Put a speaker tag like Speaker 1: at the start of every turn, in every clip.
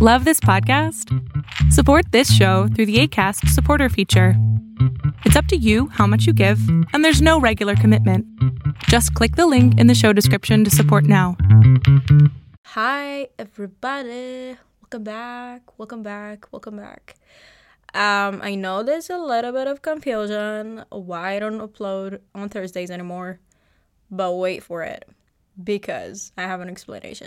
Speaker 1: Love this podcast? Support this show through the ACAST supporter feature. It's up to you how much you give, and there's no regular commitment. Just click the link in the show description to support now.
Speaker 2: Hi, everybody. Welcome back. Welcome back. Welcome back. Um, I know there's a little bit of confusion why I don't upload on Thursdays anymore, but wait for it because I have an explanation.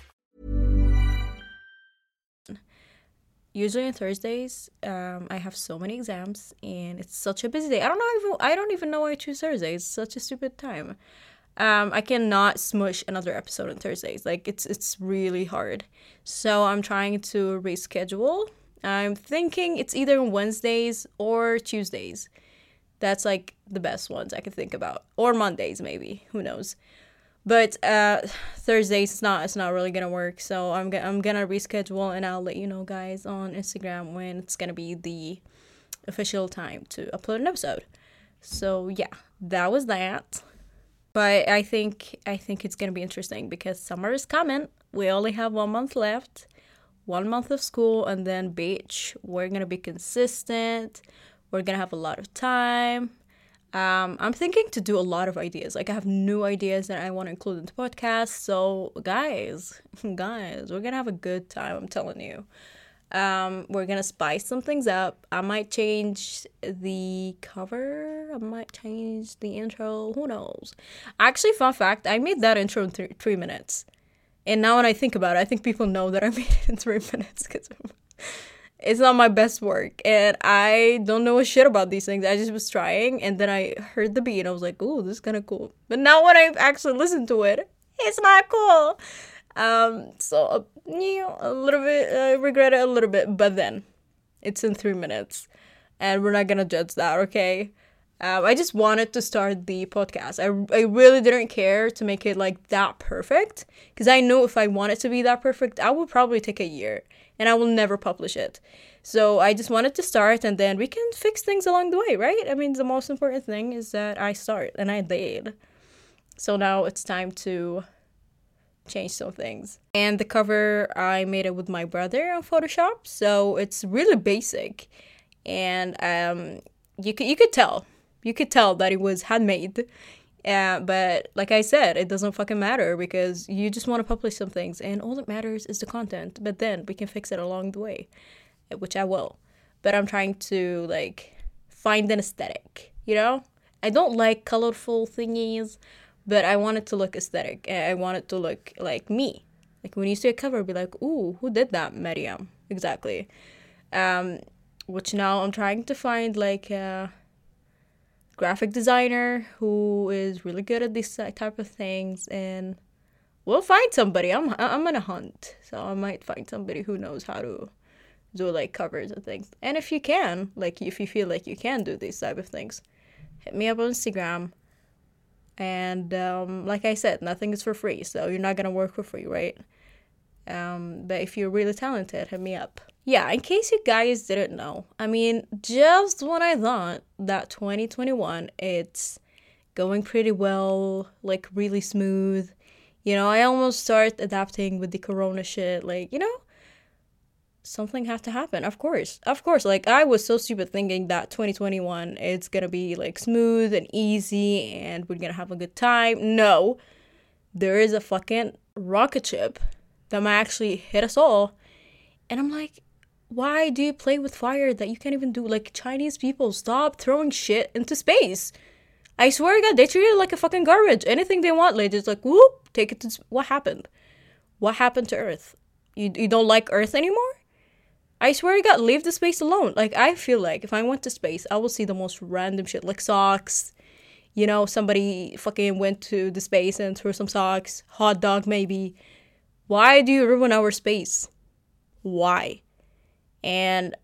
Speaker 2: Usually on Thursdays, um, I have so many exams and it's such a busy day. I don't know even I don't even know why I choose Thursday. It's such a stupid time. Um, I cannot smush another episode on Thursdays. Like it's it's really hard. So I'm trying to reschedule. I'm thinking it's either Wednesdays or Tuesdays. That's like the best ones I can think about, or Mondays maybe. Who knows? But uh, Thursdays it's not it's not really gonna work. So I'm gonna I'm gonna reschedule and I'll let you know guys on Instagram when it's gonna be the official time to upload an episode. So yeah, that was that. But I think I think it's gonna be interesting because summer is coming. We only have one month left, one month of school, and then beach. We're gonna be consistent. We're gonna have a lot of time. Um, I'm thinking to do a lot of ideas. Like I have new ideas that I want to include in the podcast. So guys, guys, we're gonna have a good time. I'm telling you. Um, we're gonna spice some things up. I might change the cover. I might change the intro. Who knows? Actually, fun fact: I made that intro in th- three minutes, and now when I think about it, I think people know that I made it in three minutes because it's not my best work, and I don't know a shit about these things. I just was trying, and then I heard the beat, and I was like, "Ooh, this is kind of cool." But now when I actually listen to it, it's not cool. Um, so uh, you know, a little bit, I regret it a little bit, but then it's in three minutes, and we're not gonna judge that, okay? Um, I just wanted to start the podcast. I, I really didn't care to make it like that perfect because I know if I want it to be that perfect, I would probably take a year and I will never publish it. So I just wanted to start and then we can fix things along the way, right? I mean, the most important thing is that I start and I did. So now it's time to change some things. And the cover, I made it with my brother on Photoshop, so it's really basic. And um, you could you could tell, you could tell that it was handmade. Uh, but like I said, it doesn't fucking matter because you just want to publish some things, and all that matters is the content. But then we can fix it along the way, which I will. But I'm trying to like find an aesthetic, you know. I don't like colorful thingies but I want it to look aesthetic. I want it to look like me. Like when you see a cover, be like, "Ooh, who did that, Mariam?" Exactly. Um, which now I'm trying to find like a graphic designer who is really good at these type of things, and we'll find somebody. I'm I'm on a hunt, so I might find somebody who knows how to do like covers and things. And if you can, like if you feel like you can do these type of things, hit me up on Instagram and um, like I said, nothing is for free, so you're not gonna work for free, right? Um, but if you're really talented, hit me up. Yeah, in case you guys didn't know, I mean, just when I thought that 2021 it's going pretty well, like really smooth, you know, I almost start adapting with the corona shit, like, you know, something had to happen. Of course. Of course. Like I was so stupid thinking that 2021 it's going to be like smooth and easy and we're going to have a good time. No. There is a fucking rocket ship that might actually hit us all. And I'm like, why do you play with fire that you can't even do? Like Chinese people, stop throwing shit into space. I swear to God, they treat it like a fucking garbage. Anything they want, just like whoop, take it to. What happened? What happened to Earth? You you don't like Earth anymore? I swear to God, leave the space alone. Like I feel like if I went to space, I will see the most random shit, like socks. You know, somebody fucking went to the space and threw some socks, hot dog maybe. Why do you ruin our space? Why? And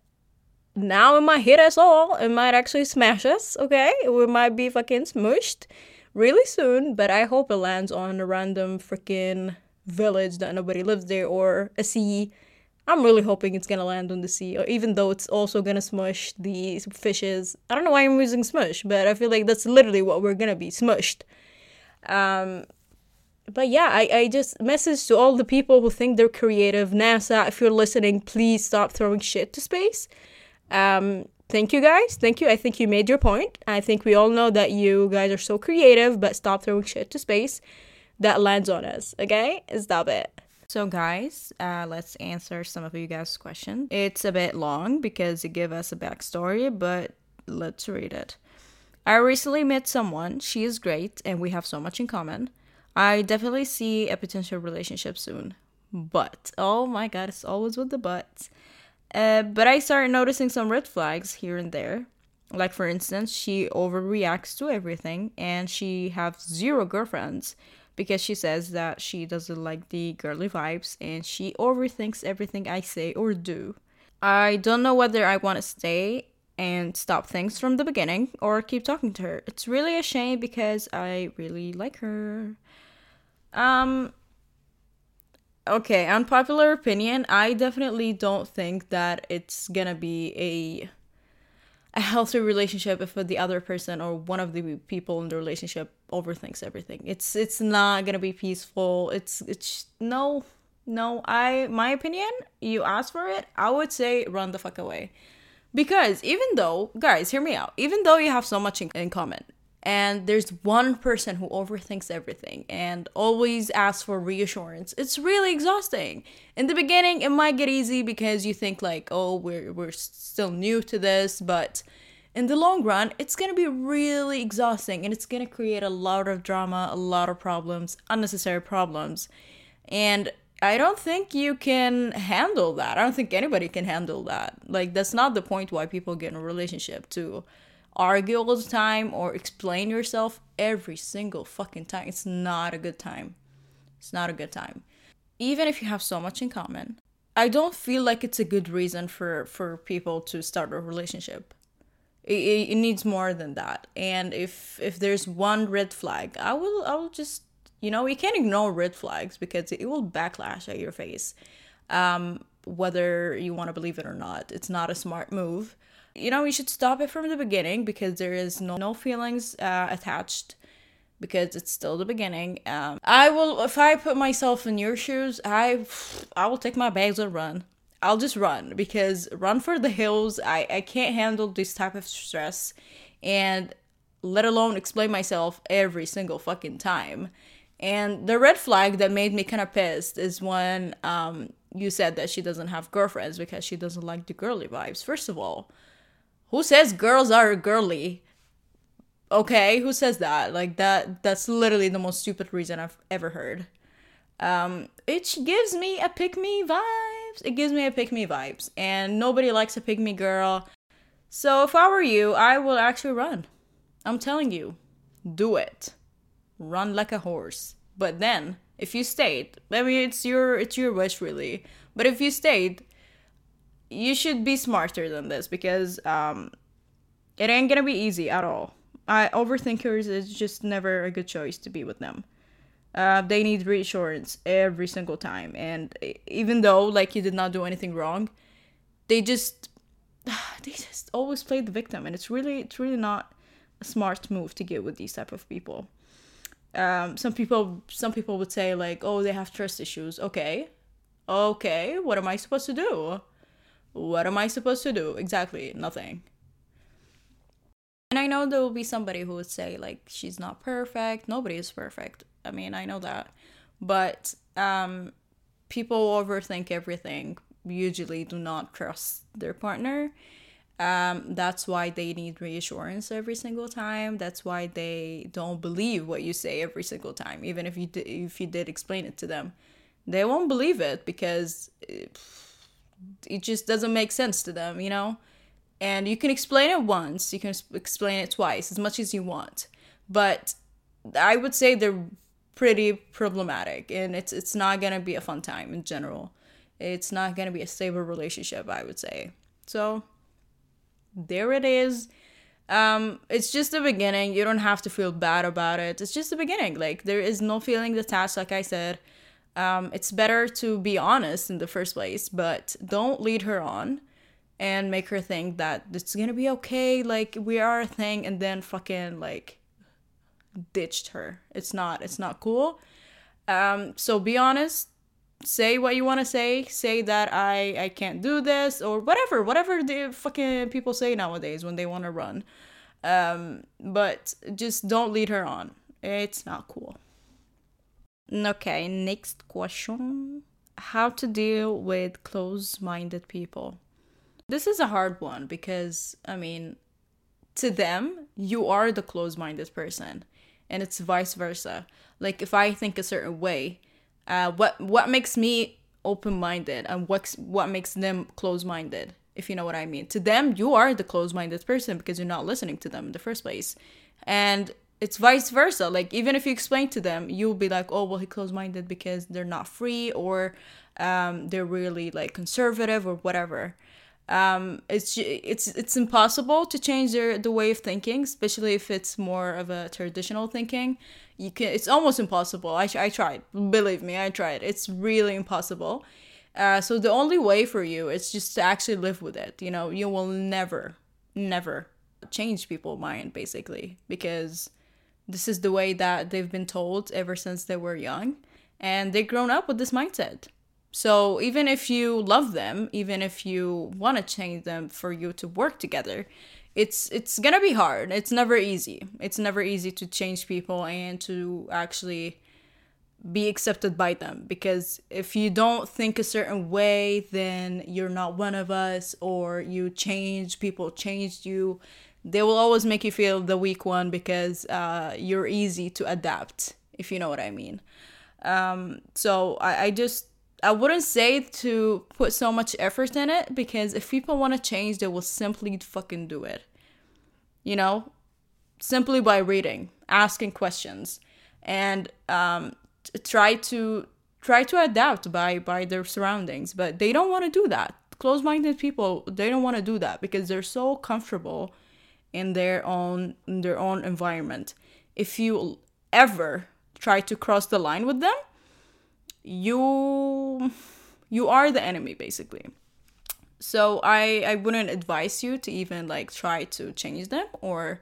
Speaker 2: now it might hit us all. It might actually smash us, okay? We might be fucking smushed really soon, but I hope it lands on a random freaking village that nobody lives there or a sea. I'm really hoping it's gonna land on the sea, or even though it's also gonna smush the fishes. I don't know why I'm using smush, but I feel like that's literally what we're gonna be smushed. Um, but yeah, I, I just message to all the people who think they're creative. NASA, if you're listening, please stop throwing shit to space. Um, thank you guys. Thank you. I think you made your point. I think we all know that you guys are so creative, but stop throwing shit to space that lands on us. Okay? Stop it. So, guys, uh, let's answer some of you guys' questions. It's a bit long because it gives us a backstory, but let's read it. I recently met someone. She is great, and we have so much in common. I definitely see a potential relationship soon. But, oh my god, it's always with the buts. Uh, but I started noticing some red flags here and there. Like, for instance, she overreacts to everything, and she has zero girlfriends because she says that she doesn't like the girly vibes and she overthinks everything I say or do. I don't know whether I want to stay and stop things from the beginning or keep talking to her. It's really a shame because I really like her. Um okay, unpopular opinion, I definitely don't think that it's going to be a a healthy relationship if the other person or one of the people in the relationship overthinks everything. It's it's not gonna be peaceful. It's it's no no. I my opinion. You ask for it. I would say run the fuck away, because even though guys, hear me out. Even though you have so much in, in common, and there's one person who overthinks everything and always asks for reassurance it's really exhausting in the beginning it might get easy because you think like oh we're we're still new to this but in the long run it's going to be really exhausting and it's going to create a lot of drama a lot of problems unnecessary problems and I don't think you can handle that. I don't think anybody can handle that. Like that's not the point why people get in a relationship to argue all the time or explain yourself every single fucking time. It's not a good time. It's not a good time. Even if you have so much in common, I don't feel like it's a good reason for for people to start a relationship. It, it, needs more than that. And if if there's one red flag, I will I will just you know you can't ignore red flags because it will backlash at your face. Um, whether you want to believe it or not, it's not a smart move you know, you should stop it from the beginning because there is no, no feelings uh, attached because it's still the beginning. Um, I will, if I put myself in your shoes, I, I will take my bags and run. I'll just run because run for the hills. I, I can't handle this type of stress and let alone explain myself every single fucking time. And the red flag that made me kind of pissed is when um, you said that she doesn't have girlfriends because she doesn't like the girly vibes. First of all, who says girls are girly? Okay, who says that? Like that that's literally the most stupid reason I've ever heard. Um it gives me a pick me vibes. It gives me a pick me vibes and nobody likes a pick me girl. So if I were you, I will actually run. I'm telling you. Do it. Run like a horse. But then, if you stayed, maybe it's your it's your wish really. But if you stayed, you should be smarter than this because um, it ain't gonna be easy at all. I overthinkers is just never a good choice to be with them. Uh, they need reassurance every single time, and even though like you did not do anything wrong, they just they just always play the victim, and it's really it's really not a smart move to get with these type of people. Um, some people some people would say like, oh, they have trust issues. Okay, okay, what am I supposed to do? What am I supposed to do? Exactly, nothing. And I know there will be somebody who would say, like, she's not perfect. Nobody is perfect. I mean, I know that. But um, people overthink everything usually do not trust their partner um, that's why they need reassurance every single time that's why they don't believe what you say every single time even if you did, if you did explain it to them they won't believe it because it, it just doesn't make sense to them you know? And you can explain it once you can explain it twice as much as you want. But i would say they're pretty problematic and it's it's not going to be a fun time in general. It's not going to be a stable relationship i would say. So there it is. Um it's just the beginning. You don't have to feel bad about it. It's just the beginning. Like there is no feeling attached like i said um it's better to be honest in the first place but don't lead her on and make her think that it's gonna be okay like we are a thing and then fucking like ditched her. It's not it's not cool. Um, so be honest. Say what you want to say. Say that I I can't do this or whatever. Whatever the fucking people say nowadays when they want to run. Um, but just don't lead her on. It's not cool. Okay, next question. How to deal with close-minded people. This is a hard one because I mean, to them, you are the close-minded person and it's vice versa. Like if I think a certain way, uh, what what makes me open-minded and what what makes them close-minded, if you know what I mean. To them, you are the close-minded person because you're not listening to them in the first place, and it's vice versa. Like even if you explain to them, you'll be like, oh well, he close-minded because they're not free or um, they're really like conservative or whatever um, it's it's it's impossible to change their the way of thinking, especially if it's more of a traditional thinking. You can it's almost impossible. I I tried, believe me, I tried. It's really impossible. Uh, so the only way for you is just to actually live with it. You know, you will never, never change people's mind basically because this is the way that they've been told ever since they were young, and they've grown up with this mindset. So even if you love them, even if you want to change them for you to work together, it's it's to be hard. It's never easy. It's never easy to change people and to actually be accepted by them because if you don't think a certain way, then you're not one of us or you change, people changed you. They will always make you feel the weak one because uh, you're easy to adapt, if you know what I mean. Um, so I, I just I wouldn't say to put so much effort in it because if people want to change, they will simply fucking do it. You know, simply by reading, asking questions, and um, try to try to adapt by by their surroundings. But they don't want to do that. Close-minded people, they don't want to do that because they're so comfortable in their own in their own environment. If you ever try to cross the line with them, you you are the enemy basically so i i wouldn't advise you to even like try to change them or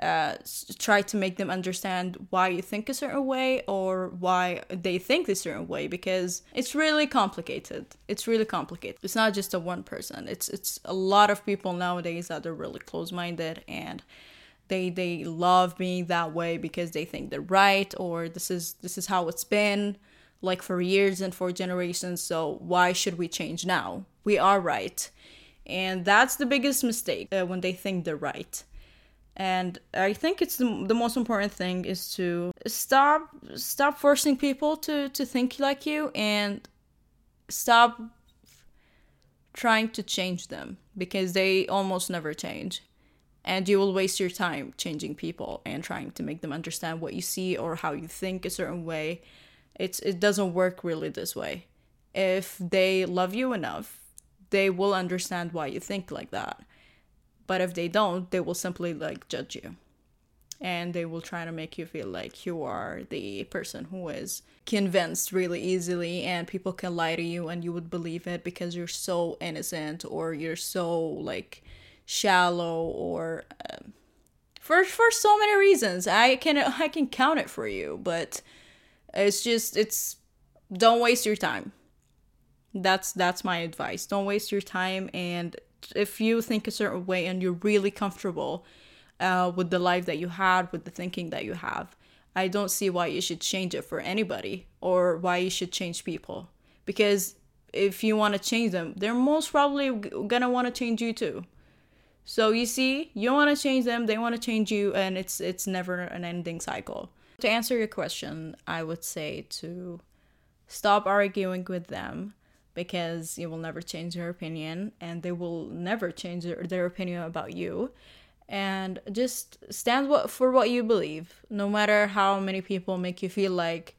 Speaker 2: uh, try to make them understand why you think a certain way or why they think a certain way because it's really complicated. It's really complicated. It's not just a one person. It's it's a lot of people nowadays that are really close-minded and they they love being that way because they think they're right or this is this is how it's been like for years and for generations. So why should we change now? We are right. And that's the biggest mistake uh, when they think they're right. And I think it's the, the most important thing is to stop stop forcing people to, to think like you and stop trying to change them because they almost never change and you will waste your time changing people and trying to make them understand what you see or how you think a certain way it's it doesn't work really this way. If they love you enough, they will understand why you think like that. But if they don't, they will simply like judge you. And they will try to make you feel like you are the person who is convinced really easily, and people can lie to you, and you would believe it because you're so innocent or you're so like shallow or um, for for so many reasons. I can I can count it for you, but it's just it's don't waste your time. That's that's my advice. Don't waste your time and if you think a certain way and you're really comfortable uh, with the life that you had, with the thinking that you have, I don't see why you should change it for anybody or why you should change people because if you want to change them, they're most probably gonna want to change you too. So you see, you want to change them, they want to change you, and it's it's never an ending cycle. To answer your question, I would say to stop arguing with them because you will never change their opinion and they will never change their, their opinion about you and just stand for what you believe no matter how many people make you feel like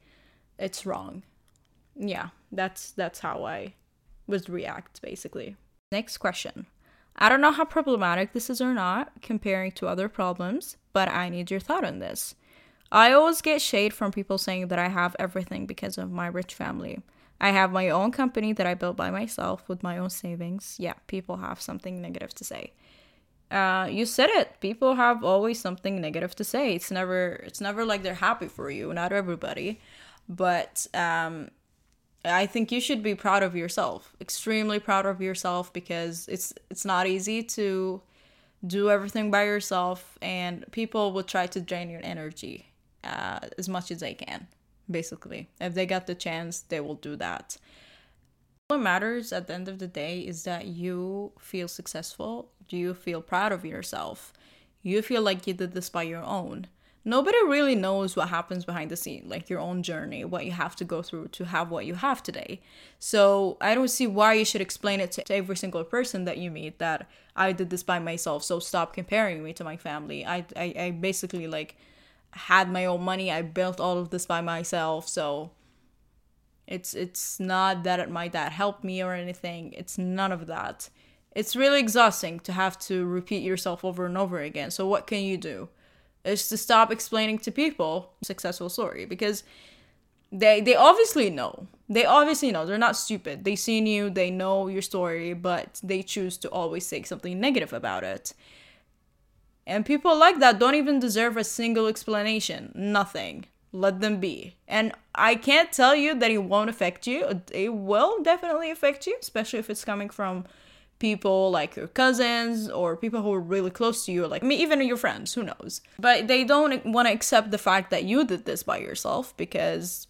Speaker 2: it's wrong yeah that's that's how i would react basically next question I don't know how problematic this is or not, comparing to other problems, but I need your thought on this. I always get shade from people saying that I have everything because of my rich family. I have my own company that I built by myself with my own savings. Yeah, people have something negative to say. Uh, you said it. People have always something negative to say. It's never it's never like they're happy for you. Not everybody, but um, I think you should be proud of yourself, extremely proud of yourself because it's it's not easy to do everything by yourself and people will try to drain your energy uh, as much as they can basically if they get the chance they will do that what matters at the end of the day is that you feel successful do you feel proud of yourself you feel like you did this by your own nobody really knows what happens behind the scene, like your own journey, what you have to go through to have what you have today. So I don't see why you should explain it to every single person that you meet that I did this by myself. So stop comparing me to my family. I I, I basically like had my own money. I built all of this by myself. So it's it's not that my dad helped me or anything. It's none of that. It's really exhausting to have to repeat yourself over and over again. So what can you do? is to stop explaining to people successful story because they they obviously know they obviously know they're not stupid they seen you they know your story but they choose to always say something negative about it and people like that don't even deserve a single explanation. Nothing. Let them be. And i can't tell you that it won't affect you. It will definitely affect you especially if it's coming from people like your cousins or people who are really close to you like mean even your friends who knows? But they don't want to accept the fact that you did this by yourself because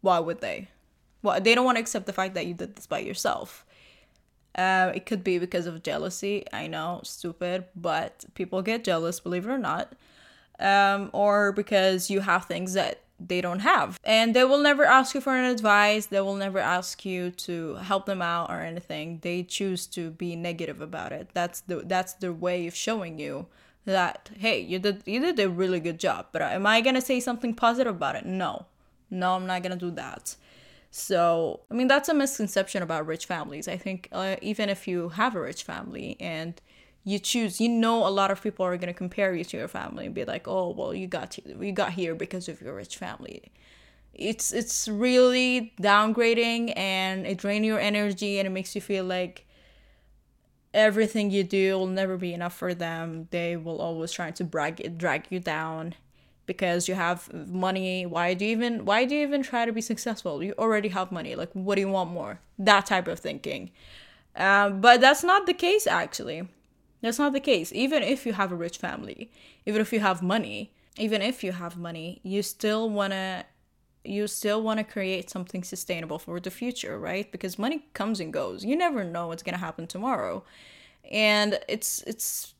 Speaker 2: why would they? Well they don't want to accept the fact that you did this by yourself uh, it could be because of jealousy i know stupid but people get jealous believe it or not um, or because you have things that they don't have. And they will never ask you for an advice, they will never ask you to help them out or anything. They choose to be negative about it. That's the that's their way of showing you that hey, you did you did a really good job. But am I to say something positive about it? No. No, I'm not to do that. So, I mean, that's a misconception about rich families. I think uh, even if you have a rich family and you choose you know a lot of people are going to compare you to your family and be like oh well you got you got here because of your rich family. It's it's really downgrading and it drains your energy and it makes you feel like everything you do will never be enough for them. They will always try to brag drag you down because you have money why do you even why do you even try to be successful you already have money like what do you want more that type of thinking um, but that's not the case actually that's not the case. Even if you have a rich family, even if you have money, even if you have money, you still want to you still want to create something sustainable for the future, right? Because money comes and goes. You never know what's going to happen tomorrow. And it's it's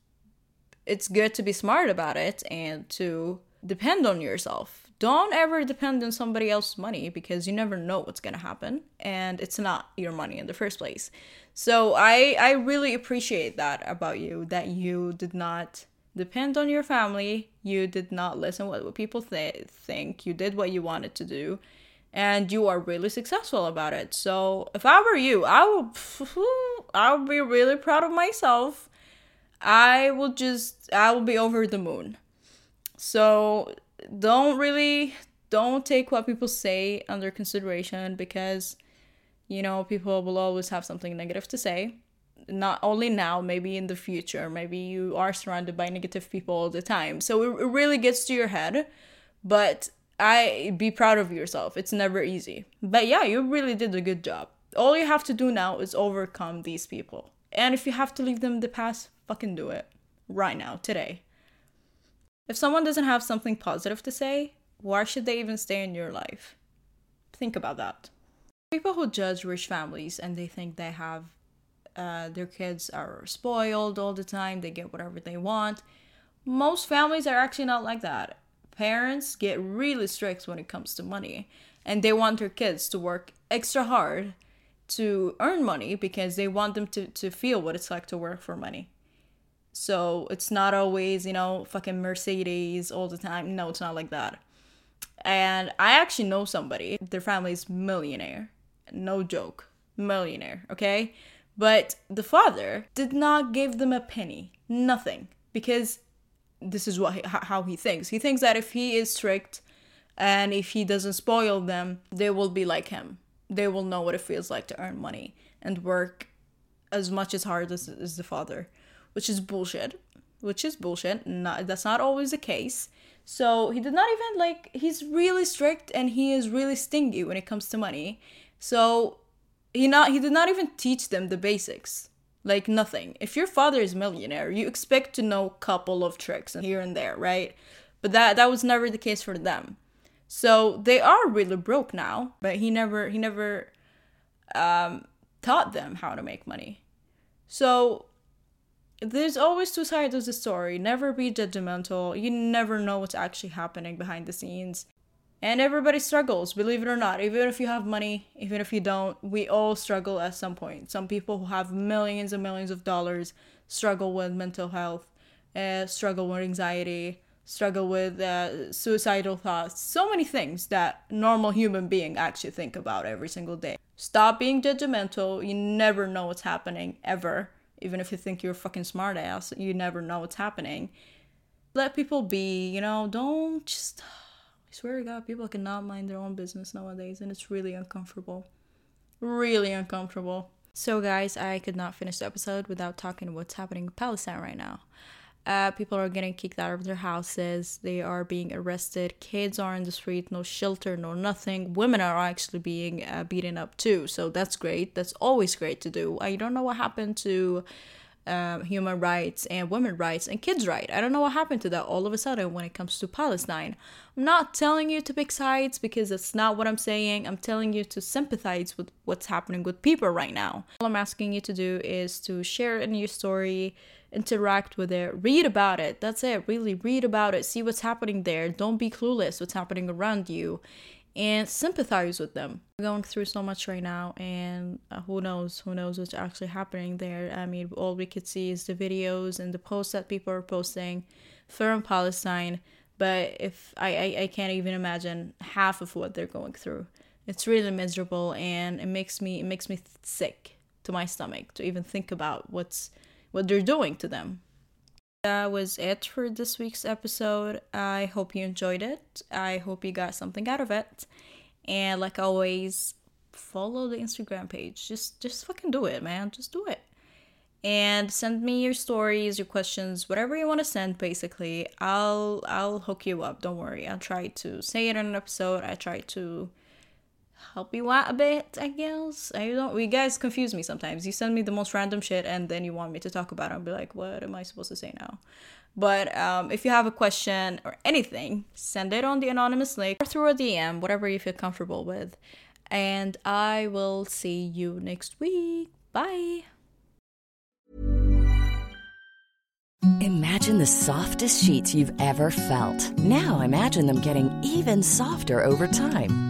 Speaker 2: it's good to be smart about it and to depend on yourself. Don't ever depend on somebody else's money because you never know what's going to happen and it's not your money in the first place. So I I really appreciate that about you that you did not depend on your family. You did not listen what, people th- think. You did what you wanted to do and you are really successful about it. So if I were you, I would I would be really proud of myself. I will just I will be over the moon. So don't really don't take what people say under consideration because you know, people will always have something negative to say. Not only now, maybe in the future. Maybe you are surrounded by negative people all the time. So it, really gets to your head. But I be proud of yourself. It's never easy. But yeah, you really did a good job. All you have to do now is overcome these people. And if you have to leave them in the past, fucking do it. Right now, today. If someone doesn't have something positive to say, why should they even stay in your life? Think about that. People who judge rich families and they think they have uh, their kids are spoiled all the time, they get whatever they want. Most families are actually not like that. Parents get really strict when it comes to money, and they want their kids to work extra hard to earn money because they want them to, to feel what it's like to work for money. So it's not always, you know, fucking Mercedes all the time. No, it's not like that. And I actually know somebody, their family's millionaire. No joke. Millionaire, okay? But the father did not give them a penny. Nothing. Because this is what he, how he thinks. He thinks that if he is strict and if he doesn't spoil them, they will be like him they will know what it feels like to earn money and work as much as hard as, as the father, which is bullshit. Which is bullshit. Not, that's not always the case. So he did not even like, he's really strict and he is really stingy when it comes to money. So he not he did not even teach them the basics like nothing if your father is a millionaire you expect to know a couple of tricks here and there right but that that was never the case for them so they are really broke now, but he never he never um, taught them how to make money. So there's always two sides of the story. Never be judgmental. You never know what's actually happening behind the scenes. And everybody struggles, believe it or not. Even if you have money, even if you don't, we all struggle at some point. Some people who have millions and millions of dollars struggle with mental health, uh, struggle with anxiety, struggle with uh, suicidal thoughts, so many things that normal human being actually think about every single day. Stop being judgmental. You never know what's happening ever. Even if you think you're a fucking smartass, you never know what's happening. Let people be, you know, don't just I swear to God, people cannot mind their own business nowadays and it's really uncomfortable. Really uncomfortable. So guys, I could not finish the episode without talking about what's happening in Palestine right now. Uh, people are getting kicked out of their houses. They are being arrested. Kids are in the street, no shelter, no nothing. Women are actually being uh, beaten up too. So that's great. That's always great to do. I don't know what happened to um, human rights and women rights and kids' rights. I don't know what happened to that all of a sudden when it comes to Palestine. I'm not telling you to pick sides because that's not what I'm saying. I'm telling you to sympathize with what's happening with people right now. All I'm asking you to do is to share a news story interact with it, read about it. That's it. Really read about it, see what's happening there. Don't be clueless what's happening around you and sympathize with them. We're going through so much right now, and uh, who knows? Who knows what's actually happening there? I mean, all we could see is the videos and the posts that people are posting from Palestine. But if I, I, I can't even imagine half of what they're going through. It's really miserable, and it makes me it makes me sick to my stomach to even think about what's what they're doing to them. That was it for this week's episode. I hope you enjoyed it. I hope you got something out of it. And like always, follow the Instagram page. Just just fucking do it, man. Just do it. And send me your stories, your questions, whatever you want to send basically. I'll I'll hook you up. Don't worry. I'll try to say it in an episode. I try to help you out a bit, I guess. I don't. You guys confuse me sometimes. You send me the most random shit, and then you want me to talk about it. I'll be like, what am I supposed to say now? But um, if you have a question or anything, send it on the anonymous link or through a DM, whatever you feel comfortable with. And I will see you next week. Bye.
Speaker 3: Imagine the softest sheets you've ever felt. Now imagine them getting even softer over time.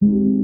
Speaker 4: thank you